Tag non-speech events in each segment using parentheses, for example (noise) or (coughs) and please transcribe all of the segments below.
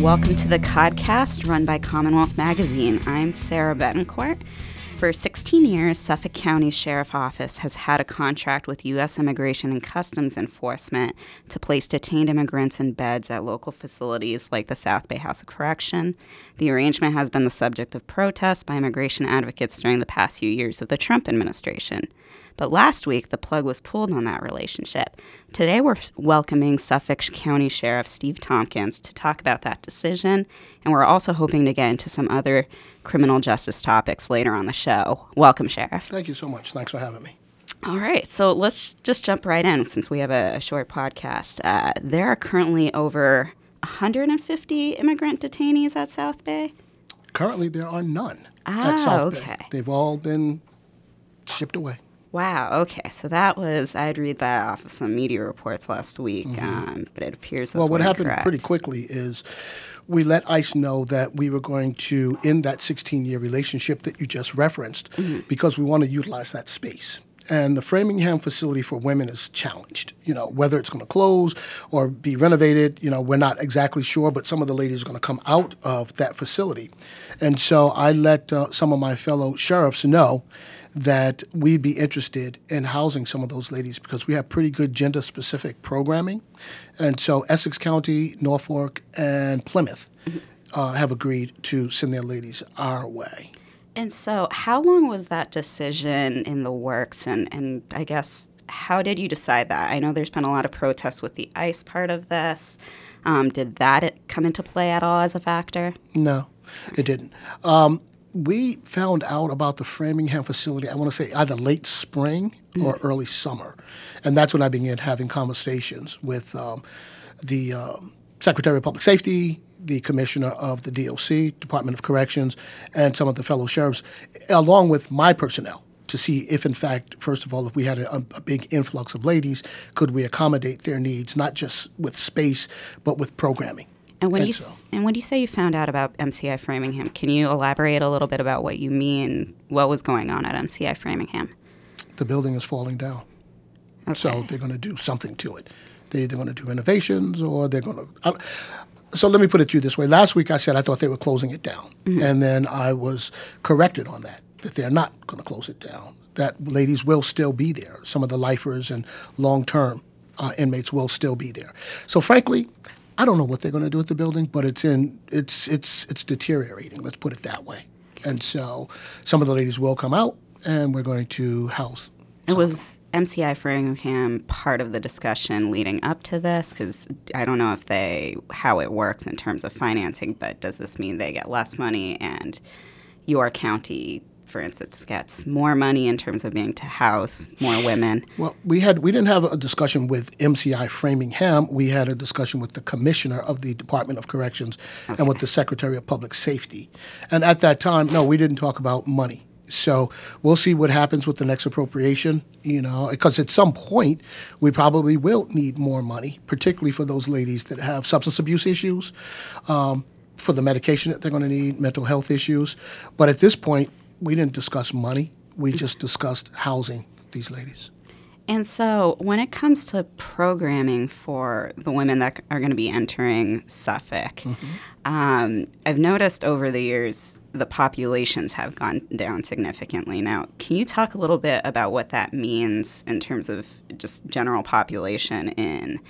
Welcome to the podcast run by Commonwealth Magazine. I'm Sarah Betancourt. For 16 years, Suffolk County Sheriff Office has had a contract with U.S. Immigration and Customs Enforcement to place detained immigrants in beds at local facilities like the South Bay House of Correction. The arrangement has been the subject of protests by immigration advocates during the past few years of the Trump administration. But last week, the plug was pulled on that relationship. Today, we're welcoming Suffolk County Sheriff Steve Tompkins to talk about that decision, and we're also hoping to get into some other criminal justice topics later on the show. Welcome, Sheriff. Thank you so much. Thanks for having me. All right, so let's just jump right in since we have a, a short podcast. Uh, there are currently over 150 immigrant detainees at South Bay. Currently, there are none Ah, at South okay. Bay. They've all been shipped away. Wow. Okay. So that was I'd read that off of some media reports last week, um, but it appears. Mm-hmm. well, what happened incorrect. pretty quickly is we let ICE know that we were going to end that 16 year relationship that you just referenced Mm-hmm. because we want to utilize that space. And the Framingham facility for women is challenged. You know, whether it's going to close or be renovated, you know, we're not exactly sure, but some of the ladies are going to come out of that facility. And so I let uh, some of my fellow sheriffs know that we'd be interested in housing some of those ladies because we have pretty good gender specific programming. And so Essex County, Norfolk, and Plymouth uh, have agreed to send their ladies our way. And so, how long was that decision in the works? And, and I guess, how did you decide that? I know there's been a lot of protests with the ICE part of this. Um, did that come into play at all as a factor? No, it didn't. Um, we found out about the Framingham facility, I want to say either late spring or early summer. And that's when I began having conversations with um, the um, Secretary of Public Safety, the Commissioner of the DOC, Department of Corrections, and some of the fellow sheriffs, along with my personnel. To see if, in fact, first of all, if we had a, a big influx of ladies, could we accommodate their needs, not just with space, but with programming? And when you so- and when you say you found out about MCI Framingham, can you elaborate a little bit about what you mean? What was going on at MCI Framingham? the building is falling down. Okay. So they're going to do something to it. They, they're going to do renovations or they're going to. So let me put it to you this way. Last week I said I thought they were closing it down. And then I was corrected on that, that they're not going to close it down. That ladies will still be there. Some of the lifers and long term uh, inmates will still be there. So frankly, I don't know what they're going to do with the building, but it's in it's it's it's deteriorating. Let's put it that way. And so some of the ladies will come out, and we're going to house. It was MCI Framingham part of the discussion leading up to this? Because I don't know if they how it works in terms of financing, but does this mean they get less money and your county, for instance, gets more money in terms of being to house more women? Well, we had we didn't have a discussion with MCI Framingham. We had a discussion with the commissioner of the Department of Corrections and with the Secretary of Public Safety. And at that time, no, we didn't talk about money. So we'll see what happens with the next appropriation. You know, because at some point we probably will need more money, particularly for those ladies that have substance abuse issues, um, for the medication that they're going to need, mental health issues. But at this point, we didn't discuss money. We just discussed housing these ladies. And so, when it comes to programming for the women that are going to be entering Suffolk, um, I've noticed over the years the populations have gone down significantly. Now, can you talk a little bit about what that means in terms of just general population in?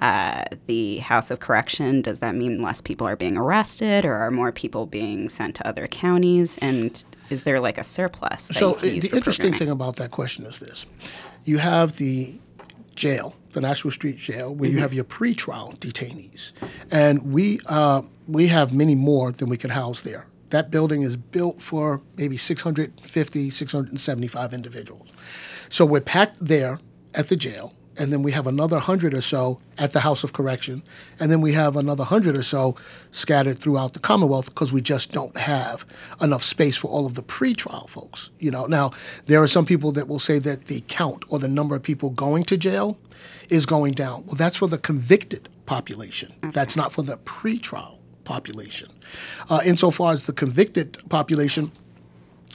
Uh, the House of Correction, does that mean less people are being arrested or are more people being sent to other counties? And is there like a surplus? So uh, the interesting thing about that question is this: you have the jail, the Nashua Street Jail, where you have your pretrial detainees, and we uh, we have many more than we could house there. That building is built for maybe 650, 675 individuals. So we're packed there at the jail, and then we have another hundred or so at the House of Correction, and then we have another hundred or so scattered throughout the Commonwealth because we just don't have enough space for all of the pretrial folks. You know, now there are some people that will say that the count or the number of people going to jail is going down. Well, that's for the convicted population. That's not for the pretrial population. Uh, insofar as the convicted population,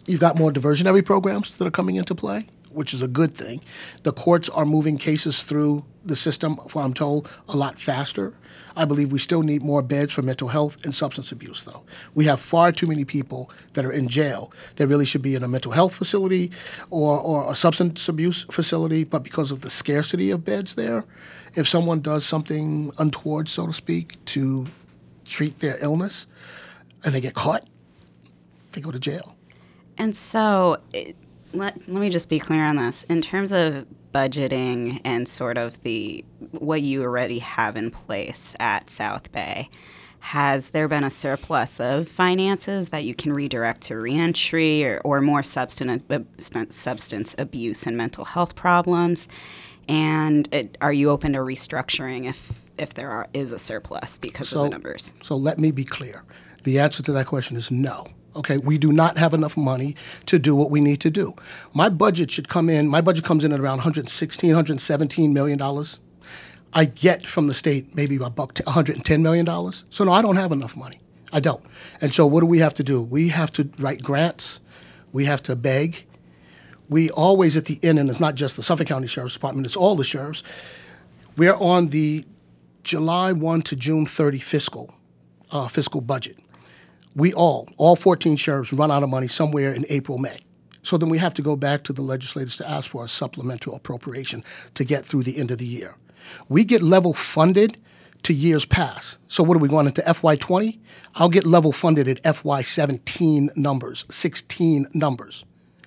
you've got more diversionary programs that are coming into play which is a good thing. The courts are moving cases through the system, I'm told, a lot faster. I believe we still need more beds for mental health and substance abuse, though. We have far too many people that are in jail that really should be in a mental health facility or, or a substance abuse facility, but because of the scarcity of beds there, if someone does something untoward, so to speak, to treat their illness and they get caught, they go to jail. And so, let, let me just be clear on this. In terms of budgeting and sort of the what you already have in place at South Bay, has there been a surplus of finances that you can redirect to reentry or, or more substance, uh, substance abuse and mental health problems? And it, are you open to restructuring if, if there are, is a surplus because so, of the numbers? So let me be clear. The answer to that question is no. Okay, we do not have enough money to do what we need to do. My budget should come in, my budget comes in at around 116, 117 million dollars. I get from the state maybe a buck 110 million dollars. So no, I don't have enough money. I don't. And so what do we have to do? We have to write grants. We have to beg. We always at the end, and it's not just the Suffolk County Sheriff's Department, it's all the sheriffs. We're on the July 1 to June 30 fiscal uh, fiscal budget we all, all 14 sheriffs, run out of money somewhere in April, May. So then we have to go back to the legislators to ask for a supplemental appropriation to get through the end of the year. We get level funded to years past. So what are we going into FY20? I'll get level funded at FY17 numbers, 16 numbers.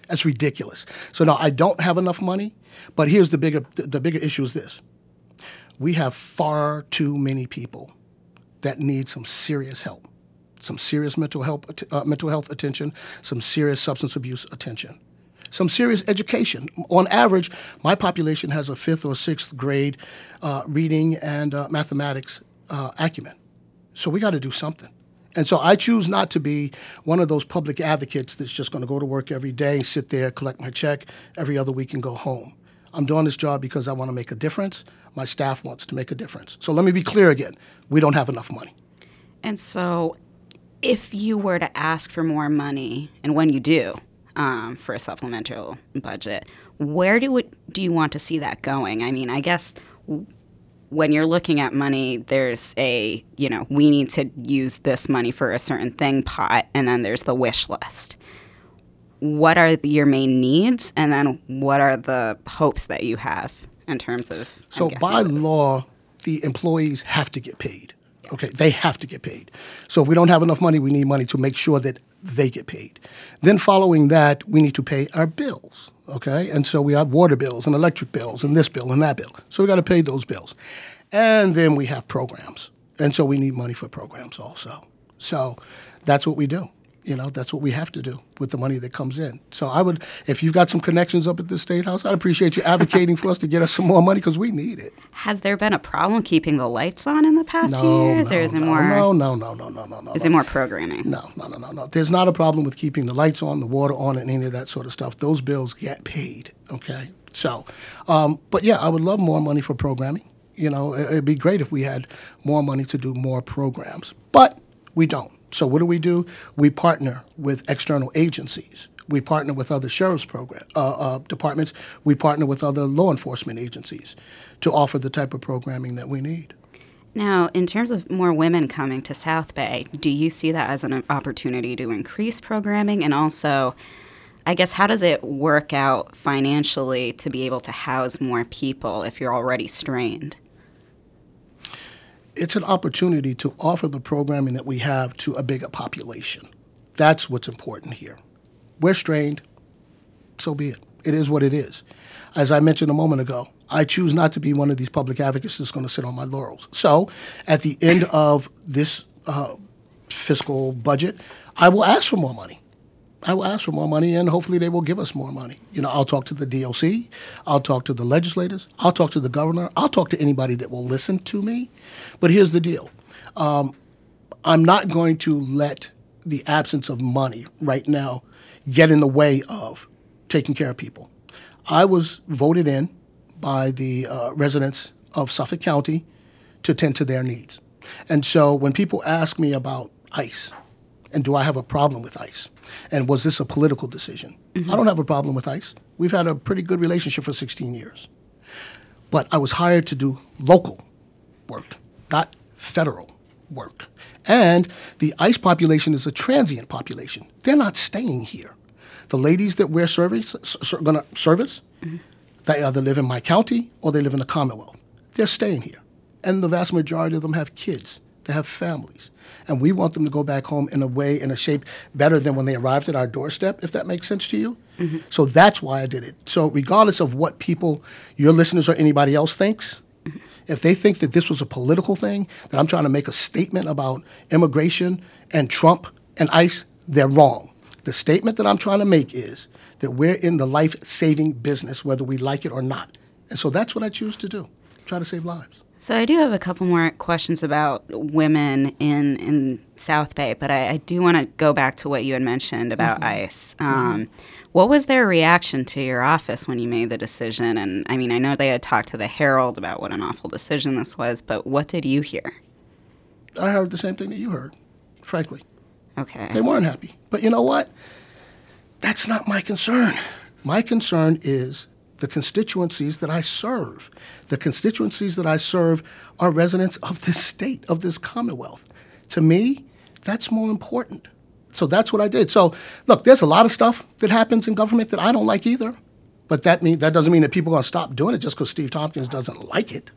That's ridiculous. So now I don't have enough money, but here's the bigger the bigger issue is this. We have far too many people that need some serious help some serious mental health, uh, mental health attention, some serious substance abuse attention, some serious education. On average, my population has a fifth or sixth grade uh, reading and uh, mathematics uh, acumen. So we got to do something. And so I choose not to be one of those public advocates that's just going to go to work every day, sit there, collect my check every other week, and go home. I'm doing this job because I want to make a difference. My staff wants to make a difference. So let me be clear again we don't have enough money. And so if you were to ask for more money, and when you do um, for a supplemental budget, where do it, do you want to see that going? I mean, I guess when you're looking at money, there's a you know we need to use this money for a certain thing pot, and then there's the wish list. What are your main needs, and then what are the hopes that you have in terms of? So by law, the employees have to get paid. Okay, they have to get paid. So if we don't have enough money, we need money to make sure that they get paid. Then following that, we need to pay our bills. Okay, and so we have water bills and electric bills and this bill and that bill. So we got to pay those bills. And then we have programs. And so we need money for programs also. So that's what we do you know that's what we have to do with the money that comes in. So I would, if you've got some connections up at the state house, I'd appreciate you advocating for us to get us some more money because we need it. Has there been a problem keeping the lights on in the past no, few years, no, or is it no, more? No, no, no, no, no, no, no. Is it more programming? No, no, no, no, no. There's not a problem with keeping the lights on, the water on, and any of that sort of stuff. Those bills get paid. Okay, so, um, but yeah, I would love more money for programming. You know, it'd be great if we had more money to do more programs, but we don't. So what do we do? We partner with external agencies. We partner with other sheriff's program uh, uh, departments. We partner with other law enforcement agencies to offer the type of programming that we need. Now, in terms of more women coming to South Bay, do you see that as an opportunity to increase programming? And also, I guess, how does it work out financially to be able to house more people if you're already strained? It's an opportunity to offer the programming that we have to a bigger population. That's what's important here. We're strained, so be it. It is what it is. As I mentioned a moment ago, I choose not to be one of these public advocates that's going to sit on my laurels. So, at the end of this uh, fiscal budget, I will ask for more money. I will ask for more money, and hopefully they will give us more money. You know, I'll talk to the DOC, I'll talk to the legislators, I'll talk to the governor, I'll talk to anybody that will listen to me. But here's the deal: um, I'm not going to let the absence of money right now get in the way of taking care of people. I was voted in by the uh, residents of Suffolk County to tend to their needs, and so when people ask me about ICE And do I have a problem with ICE? And was this a political decision? Mm-hmm. I don't have a problem with ICE. We've had a pretty good relationship for 16 years. But I was hired to do local work, not federal work. And the ICE population is a transient population. They're not staying here. The ladies that we're service, going to service, they either live in my county or they live in the Commonwealth. They're staying here. And the vast majority of them have kids, they have families. And we want them to go back home in a way, in a shape better than when they arrived at our doorstep, if that makes sense to you. Mm-hmm. So that's why I did it. So, regardless of what people, your listeners or anybody else thinks, if they think that this was a political thing, that I'm trying to make a statement about immigration and Trump and ICE, they're wrong. The statement that I'm trying to make is that we're in the life saving business, whether we like it or not. And so that's what I choose to do try to save lives. So I do have a couple more questions about women in in South Bay, but I, I do want to go back to what you had mentioned about mm-hmm. ICE. Um, mm-hmm. What was their reaction to your office when you made the decision? And I mean, I know they had talked to the Herald about what an awful decision this was, but what did you hear? I heard the same thing that you heard, frankly. Okay. They weren't happy. But you know what? That's not my concern. My concern is the constituencies that I serve. The constituencies that I serve are residents of this state, of this Commonwealth. To me, that's more important. So that's what I did. So look, there's a lot of stuff that happens in government that I don't like either. But that mean that doesn't mean that people are going to stop doing it just because Steve Tompkins doesn't like it.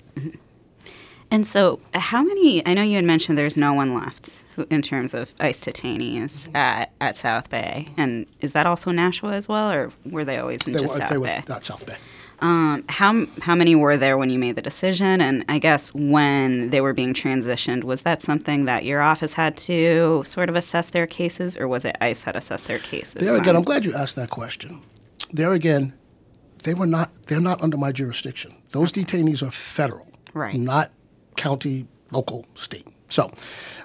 Mm-hmm. And so, how many? I know you had mentioned there's no one left who, in terms of ICE detainees at, at South Bay, and is that also Nashua as well, or were they always in they just were, South they Bay? Were South Bay. Um, how how many were there when you made the decision? And I guess when they were being transitioned, was that something that your office had to sort of assess their cases, or was it ICE that assessed their cases? There again, I'm glad you asked that question. There again, they were not. They're not under my jurisdiction. Those detainees are federal, right? Not county, local, state. So,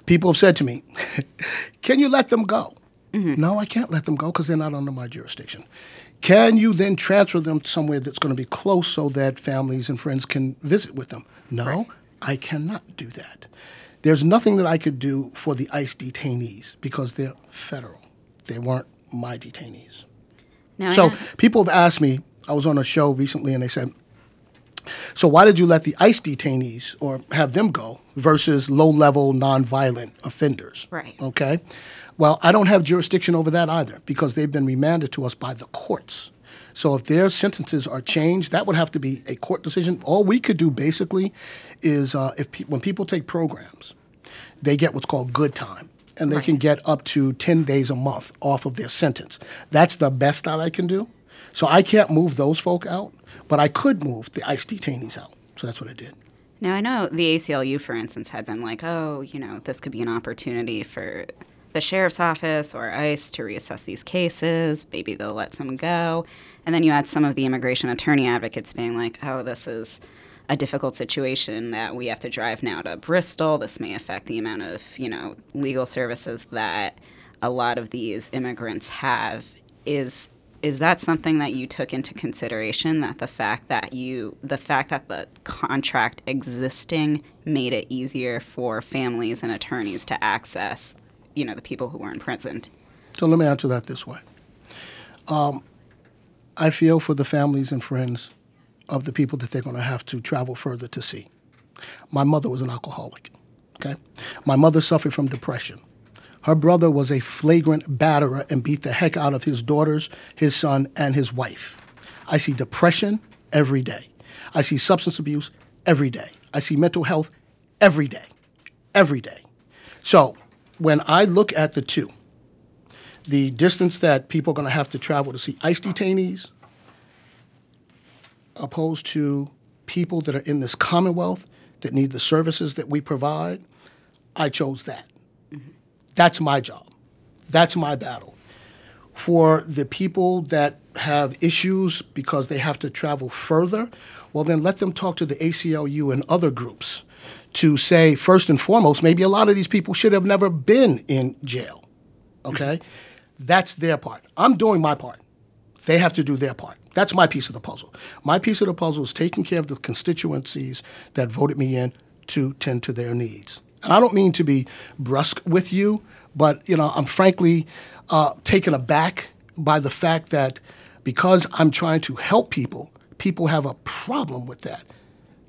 people have said to me, (laughs) "Can you let them go?" Mm-hmm. No, I can't let them go because they're not under my jurisdiction. Can you then transfer them somewhere that's going to be close so that families and friends can visit with them? No, right. I cannot do that. There's nothing that I could do for the ICE detainees because they're federal. They weren't my detainees. Now so people have asked me, I was on a show recently and they said, so why did you let the ICE detainees or have them go versus low-level nonviolent offenders? Right. Okay. Well, I don't have jurisdiction over that either because they've been remanded to us by the courts. So if their sentences are changed, that would have to be a court decision. All we could do basically is uh, if pe- when people take programs, they get what's called good time, and they right. can get up to ten days a month off of their sentence. That's the best that I can do. So I can't move those folk out, but I could move the ICE detainees out. So that's what I did. Now I know the ACLU, for instance, had been like, oh, you know, this could be an opportunity for the sheriff's office or ICE to reassess these cases. Maybe they'll let some go. And then you had some of the immigration attorney advocates being like, oh, this is a difficult situation that we have to drive now to Bristol. This may affect the amount of, you know, legal services that a lot of these immigrants have. Is is that something that you took into consideration that the fact that you the fact that the contract existing made it easier for families and attorneys to access you know the people who were imprisoned. So let me answer that this way. Um, I feel for the families and friends of the people that they're going to have to travel further to see. My mother was an alcoholic. Okay, my mother suffered from depression. Her brother was a flagrant batterer and beat the heck out of his daughters, his son, and his wife. I see depression every day. I see substance abuse every day. I see mental health every day. Every day. So when I look at the two, the distance that people are going to have to travel to see ICE detainees opposed to people that are in this Commonwealth that need the services that we provide, I chose that. Mm-hmm. That's my job. That's my battle. For the people that have issues because they have to travel further, well, then let them talk to the ACLU and other groups to say, first and foremost, maybe a lot of these people should have never been in jail. Okay? That's their part. I'm doing my part. They have to do their part. That's my piece of the puzzle. My piece of the puzzle is taking care of the constituencies that voted me in to tend to their needs. And I don't mean to be brusque with you, But you know, I'm frankly uh, taken aback by the fact that because I'm trying to help people, people have a problem with that.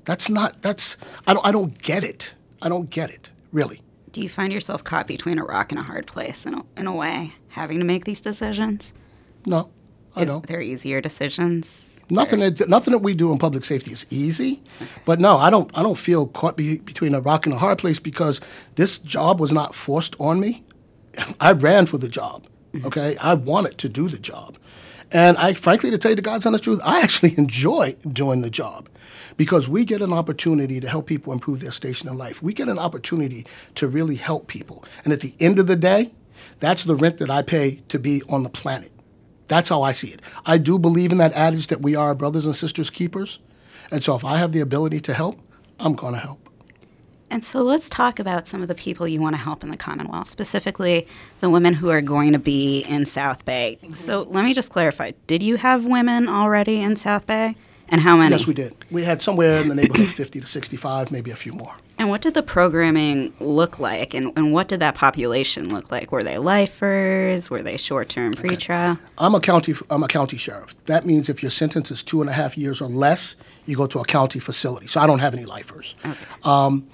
That's not. That's I don't. I don't get it. I don't get it really. Do you find yourself caught between a rock and a hard place in a, in a way, having to make these decisions? No, I don't. there easier decisions? Nothing that nothing that we do in public safety is easy, but no, I don't. I don't feel caught be, between a rock and a hard place because this job was not forced on me. I ran for the job. Mm-hmm. Okay, I wanted to do the job, and I, frankly, to tell you the God's honest truth, I actually (laughs) enjoy doing the job because we get an opportunity to help people improve their station in life. We get an opportunity to really help people, and at the end of the day, that's the rent that I pay to be on the planet. That's how I see it. I do believe in that adage that we are brothers and sisters keepers. And so if I have the ability to help, I'm going to help. And so let's talk about some of the people you want to help in the Commonwealth, specifically the women who are going to be in South Bay. Mm-hmm. So let me just clarify did you have women already in South Bay? And how many? Yes, we did. We had somewhere in the neighborhood of 50 to 65, maybe a few more. And what did the programming look like? And, and what did that population look like? Were they lifers? Were they short term pretrial? I'm a county. I'm a county sheriff. That means if your sentence is two and a half years or less, you go to a county facility. So I don't have any lifers. Um,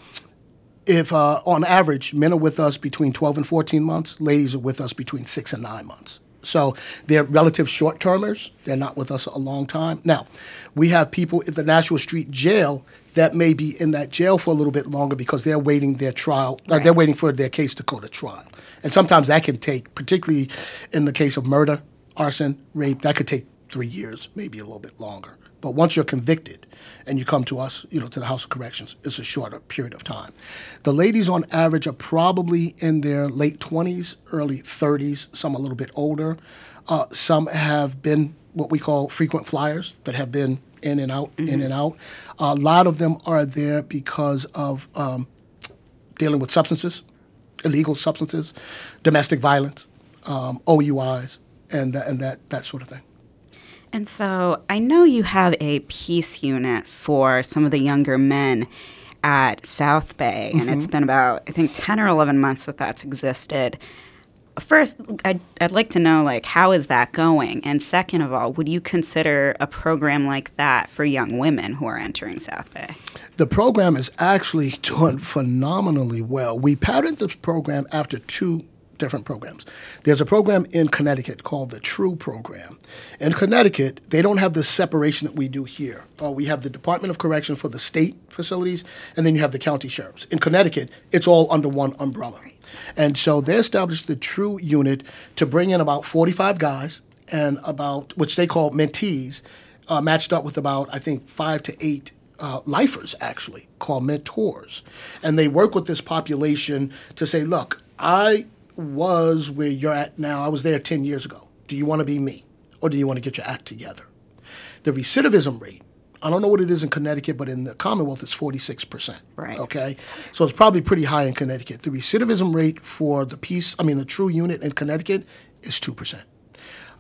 if uh, on average men are with us between 12 and 14 months, ladies are with us between six and nine months. So they're relative short termers. They're not with us a long time. Now, we have people at the Nashua Street Jail that may be in that jail for a little bit longer because they're waiting their trial. Uh, they're waiting for their case to go to trial, and sometimes that can take, particularly in the case of murder, arson, rape, that could take three years, maybe a little bit longer. But once you're convicted and you come to us, you know, to the House of Corrections, it's a shorter period of time. The ladies on average are probably in their late 20s, early 30s, some a little bit older. Uh, some have been what we call frequent flyers that have been in and out, in and out. A lot of them are there because of um, dealing with substances, illegal substances, domestic violence, um, OUIs, and, that, and that, that sort of thing. And so I know you have a peace unit for some of the younger men at South Bay, and it's been about, I think, 10 or 11 months that that's existed. First, I'd, I'd like to know, like, how is that going? And second of all, would you consider a program like that for young women who are entering South Bay? The program is actually (laughs) doing phenomenally well. We patterned this program after two different programs. There's a program in Connecticut called the True Program. In Connecticut, they don't have the separation that we do here. Uh, we have the Department of Correction for the state facilities, and then you have the county sheriffs. In Connecticut, it's all under one umbrella. And so they established the True unit to bring in about 45 guys and about, which they call mentees, uh, matched up with about, I think, five to eight uh, lifers actually called mentors. And they work with this population to say, look, I was where you're at now. I was there 10 years ago. Do you want to be me? Or do you want to get your act together? The recidivism rate, I don't know what it is in Connecticut, but in the Commonwealth, it's 46%. Right. Okay. So it's probably pretty high in Connecticut. The recidivism rate for the peace, I mean, the true unit in Connecticut is 2%.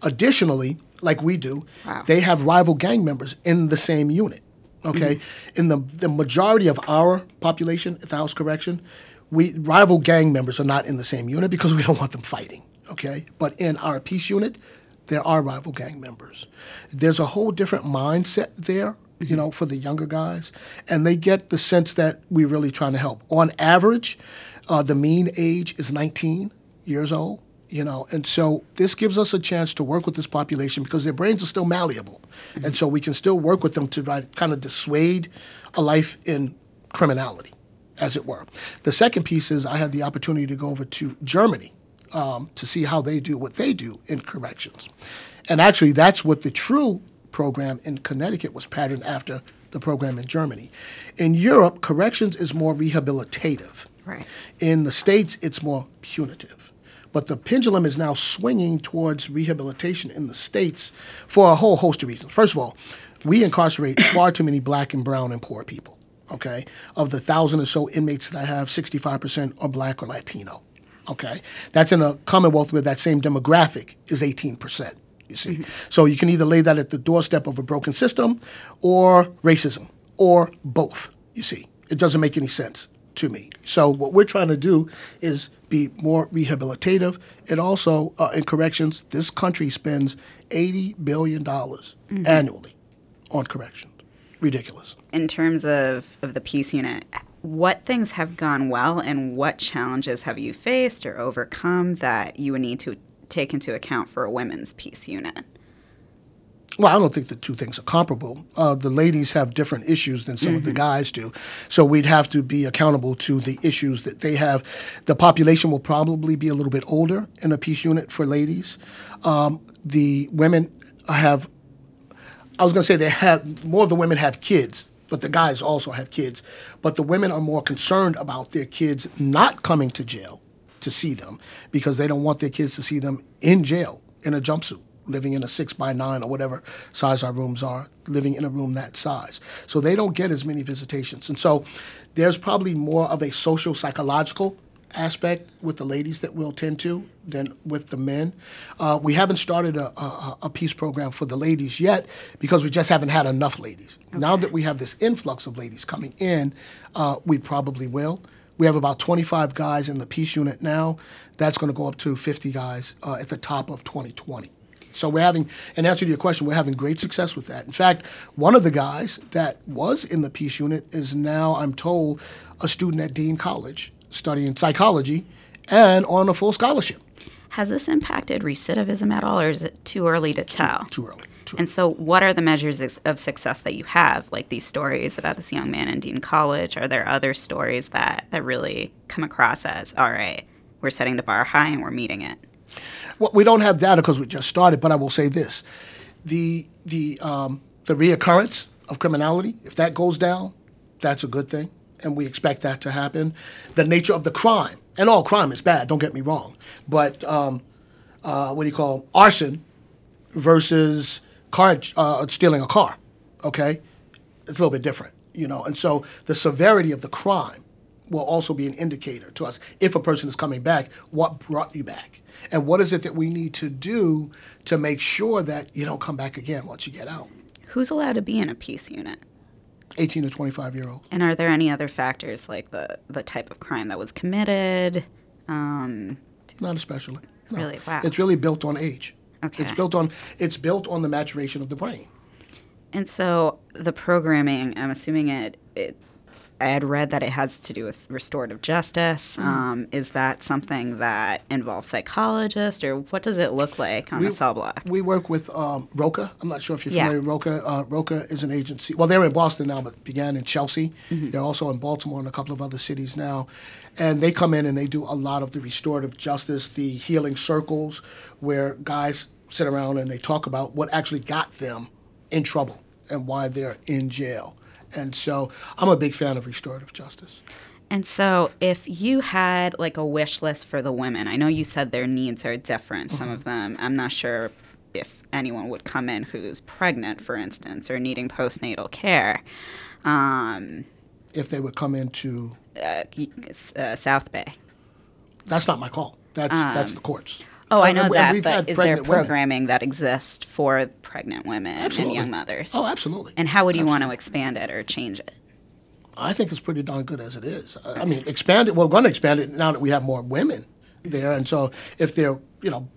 Additionally, like we do, Wow. they have rival gang members in the same unit. Okay, mm-hmm. in the the majority of our population at the House Correction, we rival gang members are not in the same unit because we don't want them fighting. Okay, but in our peace unit, there are rival gang members. There's a whole different mindset there, you know, for the younger guys, and they get the sense that we're really trying to help. On average, uh, the mean age is 19 years old you know and so this gives us a chance to work with this population because their brains are still malleable. And so we can still work with them to kind of dissuade a life in criminality as it were. The second piece is i had the opportunity to go over to germany um, to see how they do what they do in corrections. And actually that's what the true program in connecticut was patterned after the program in germany in europe corrections is more rehabilitative Right. in the States, it's more punitive. But the pendulum is now swinging towards rehabilitation in the States for a whole host of reasons. First of all, we incarcerate (coughs) far too many black and brown and poor people. Okay? Of the thousand or so inmates that I have, 65% are black or Latino. Okay? That's in a Commonwealth where that same demographic is 18%. You see? So you can either lay that at the doorstep of a broken system or racism or both, you see. It doesn't make any sense to me. So what we're trying to do is be more rehabilitative. And also uh, in corrections, this country spends eighty billion dollars annually on corrections. Ridiculous. In terms of, of the peace unit, what things have gone well and what challenges have you faced or overcome that you would need to take into account for a women's peace unit? Well, I don't think the two things are comparable. Uh, the ladies have different issues than some of the guys do. So we'd have to be accountable to the issues that they have. The population will probably be a little bit older in a peace unit for ladies. Um, the women have, I was going to say they have, more of the women have kids, but the guys also have kids. But the women are more concerned about their kids not coming to jail to see them because they don't want their kids to see them in jail in a jumpsuit living in a six by nine or whatever size our rooms are, living in a room that size. So they don't get as many visitations. And so there's probably more of a social psychological aspect with the ladies that we'll tend to than with the men. Uh, we haven't started a, a, a peace program for the ladies yet because we just haven't had enough ladies. Now that we have this influx of ladies coming in, uh, we probably will. We have about 25 guys in the peace unit now. That's going to go up to 50 guys uh, at the top of 2020. So we're having, in answer to your question, we're having great success with that. In fact, one of the guys that was in the peace unit is now, I'm told, a student at Dean College studying psychology and on a full scholarship. Has this impacted recidivism at all, or is it too early to tell? Too early. And so, what are the measures of success that you have? Like these stories about this young man in Dean College. Are there other stories that, that really come across as, all right, we're setting the bar high and we're meeting it? Well, we don't have data because we just started, but I will say this: the the um, the reoccurrence of criminality, if that goes down, that's a good thing, and we expect that to happen. The nature of the crime, and all crime is bad. Don't get me wrong, but um, uh, what do you call arson versus car uh, stealing a car? Okay, it's a little bit different, you know. And so the severity of the crime will also be an indicator to us if a person is coming back. What brought you back? And what is it that we need to do to make sure that you don't come back again once you get out? Who's allowed to be in a peace unit? 18 to 25 year old. And are there any other factors like the, the type of crime that was committed? Um, Not especially. No. Really? Wow. It's really built on age. Okay. It's built on it's built on the maturation of the brain. and so the programming, I'm assuming it, it I had read that it has to do with restorative justice. Um, is that something that involves psychologists, or what does it look like on the cell block? We work with um, Roca. I'm not sure if you're Yeah. familiar with Roca. Uh, Roca is an agency. Well, they're in Boston now, but began in Chelsea. Mm-hmm. They're also in Baltimore and a couple of other cities now. And they come in and they do a lot of the restorative justice, the healing circles, where guys sit around and they talk about what actually got them in trouble and why they're in jail. And so I'm a big fan of restorative justice. And so, if you had like a wish list for the women, I know you said their needs are different. Some of them, I'm not sure if anyone would come in who's pregnant, for instance, or needing postnatal care. Um, If they would come into, uh, uh, South Bay. that's not my call. That's that's the courts. Oh, I um, know and that, but is there pregnant women. programming that exists for pregnant women Absolutely. and young mothers? Oh, absolutely. And how would you want to expand it or change it? I think it's pretty darn good as it is. I I mean, expand it. We're going to expand it now that we have more women there, and so if they're you know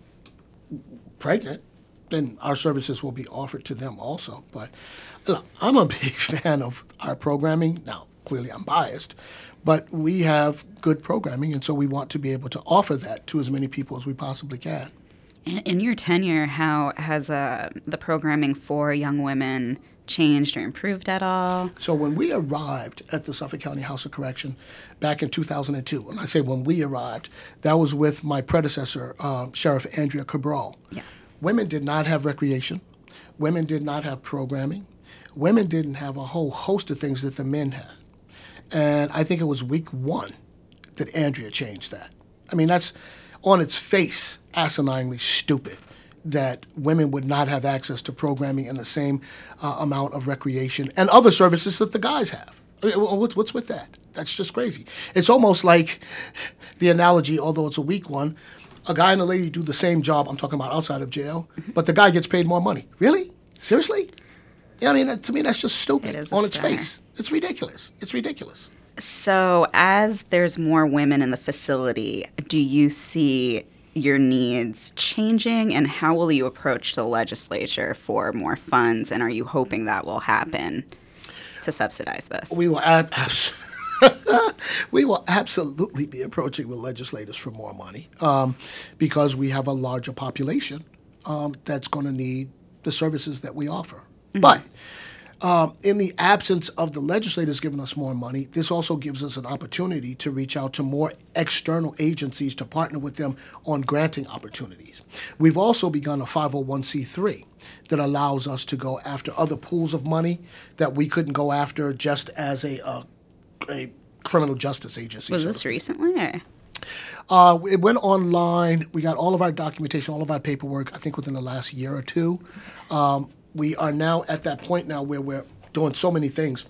pregnant, then our services will be offered to them also. But look, I'm a (laughs) big fan of our programming. Now, clearly, I'm biased, but we have good programming, and so we want to be able to offer that to as many people as we possibly can. In, in your tenure, how has uh, the programming for young women changed or improved at all? So when we arrived at the Suffolk County House of Correction back in 2002, and I say when we arrived, that was with my predecessor, uh, Sheriff Andrea Cabral. Yeah. Women did not have recreation. Women did not have programming. Women didn't have a whole host of things that the men had. And I think it was week one that Andrea changed that. I mean, that's on its face asininely stupid that women would not have access to programming and the same uh, amount of recreation and other services that the guys have. I mean, what's, what's with that? That's just crazy. It's almost like (laughs) the analogy, although it's a weak one, a guy and a lady do the same job, I'm talking about outside of jail, but the guy gets paid more money. Really? Seriously? Yeah, I mean, to me, that's just stupid It on its face. It's ridiculous. It's ridiculous. So, as there's more women in the facility, do you see your needs changing and how will you approach the legislature for more funds and are you hoping that will happen to subsidize this? We will ab- (laughs) we will absolutely be approaching the legislators for more money um, because we have a larger population um, that's going to need the services that we offer. But um, in the absence of the legislators giving us more money, this also gives us an opportunity to reach out to more external agencies to partner with them on granting opportunities. We've also begun a 501c3 that allows us to go after other pools of money that we couldn't go after just as a uh, a criminal justice agency. Was this recently? Or? Uh, it went online. We got all of our documentation, all of our paperwork. I think within the last year or two. Um, we are now at that point now where we're doing so many things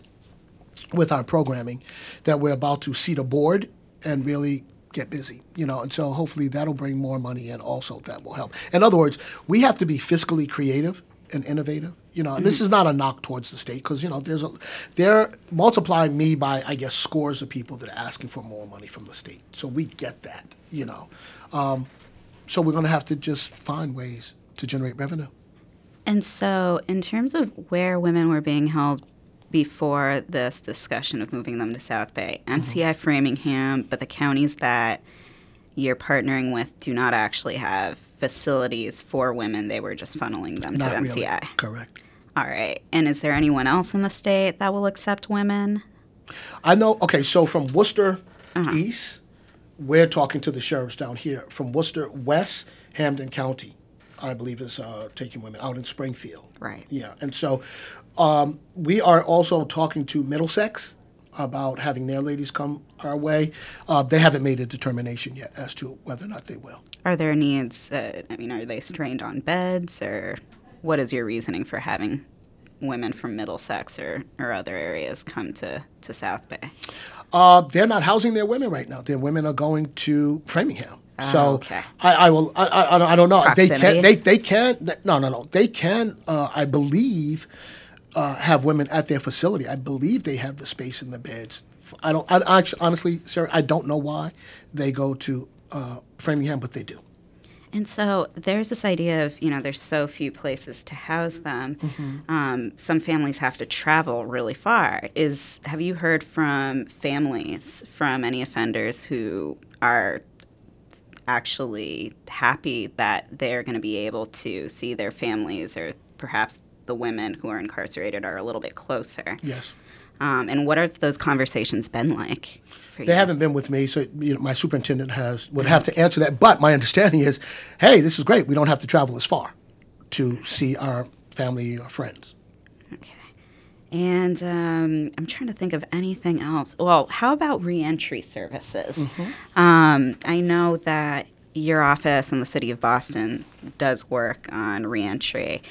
with our programming that we're about to seat a board and really get busy. You know, and so hopefully that'll bring more money in. Also, that will help. In other words, we have to be fiscally creative and innovative. You know, and this is not a knock towards the state because you know there's a they're multiplying me by I guess scores of people that are asking for more money from the state. So we get that. You know, um, so we're going to have to just find ways to generate revenue. And so, in terms of where women were being held before this discussion of moving them to South Bay, uh-huh. MCI Framingham, but the counties that you're partnering with do not actually have facilities for women. They were just funneling them Not to really. MCI. Correct. All right. And is there anyone else in the state that will accept women? I know. Okay, so from Worcester uh-huh. East, we're talking to the sheriffs down here. From Worcester West, Hampden County, I believe is uh, taking women out in Springfield. Right. Yeah, and so um, we are also talking to Middlesex about having their ladies come our way. Uh, they haven't made a determination yet as to whether or not they will. Are there needs? Uh, I mean, are they strained on beds, or what is your reasoning for having women from Middlesex or, or other areas come to, to South Bay? Uh, they're not housing their women right now. Their women are going to Framingham. So Ah, okay. I, I will. I, I, I don't know. They can. They they can. No, no, no. They can. Uh, I believe uh, have women at their facility. I believe they have the space in the beds. I don't. I, actually, honestly, Sarah, I don't know why they go to uh, Framingham, but they do. And so there's this idea of, you know, there's so few places to house them. Um, some families have to travel really far. Is have you heard from families from any offenders who are actually happy that they're going to be able to see their families or perhaps the women who are incarcerated are a little bit closer? Yes. Um, and what have those conversations been like for They you? haven't been with me, so you know, my superintendent has would have to answer that. But my understanding is, hey, this is great. We don't have to travel as far to see our family or friends. And um, I'm trying to think of anything else. Well, how about reentry services? Um, I know that your office in the city of Boston does work on reentry.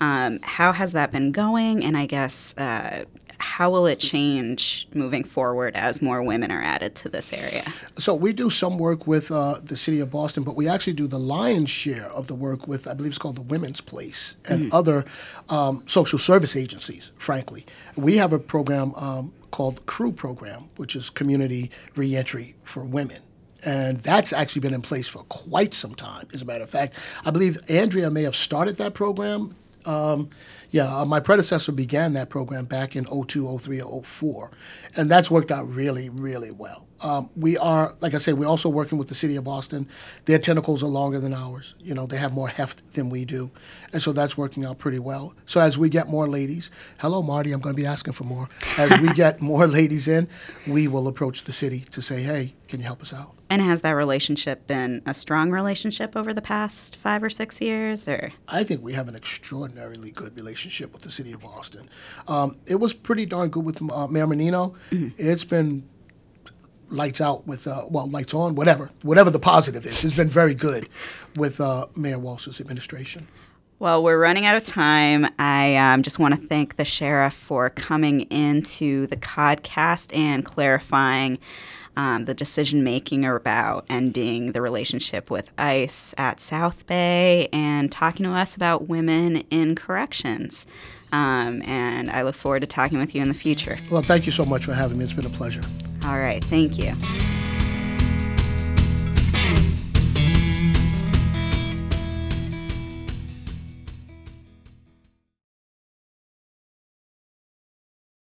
Um, how has that been going? And I guess uh, how will it change moving forward as more women are added to this area? So we do some work with uh, the city of Boston, but we actually do the lion's share of the work with, I believe it's called the Women's Place and other um, social service agencies, frankly. We have a program um, called the CREW program, which is Community Reentry for Women. And that's actually been in place for quite some time, as a matter of fact. I believe Andrea may have started that program. Um, yeah, uh, my predecessor began that program back in 02, 03, or 04. And that's worked out really, really well. Um, we are, like I say, we're also working with the city of Boston. Their tentacles are longer than ours. You know, they have more heft than we do. And so that's working out pretty well. So as we get more ladies, hello, Marty, I'm going to be asking for more. As we (laughs) get more ladies in, we will approach the city to say, hey, can you help us out? And has that relationship been a strong relationship over the past five or six years? Or I think we have an extraordinarily good relationship with the city of Boston. Um, it was pretty darn good with uh, Mayor Menino. It's been lights out with, uh, well, lights on, whatever, whatever the positive is. It's been very good with uh, Mayor Walsh's administration. Well, we're running out of time. I um, just want to thank the sheriff for coming into the podcast and clarifying um, the decision making about ending the relationship with ICE at South Bay and talking to us about women in corrections. Um, and I look forward to talking with you in the future. Well, thank you so much for having me. It's been a pleasure. All right. Thank you.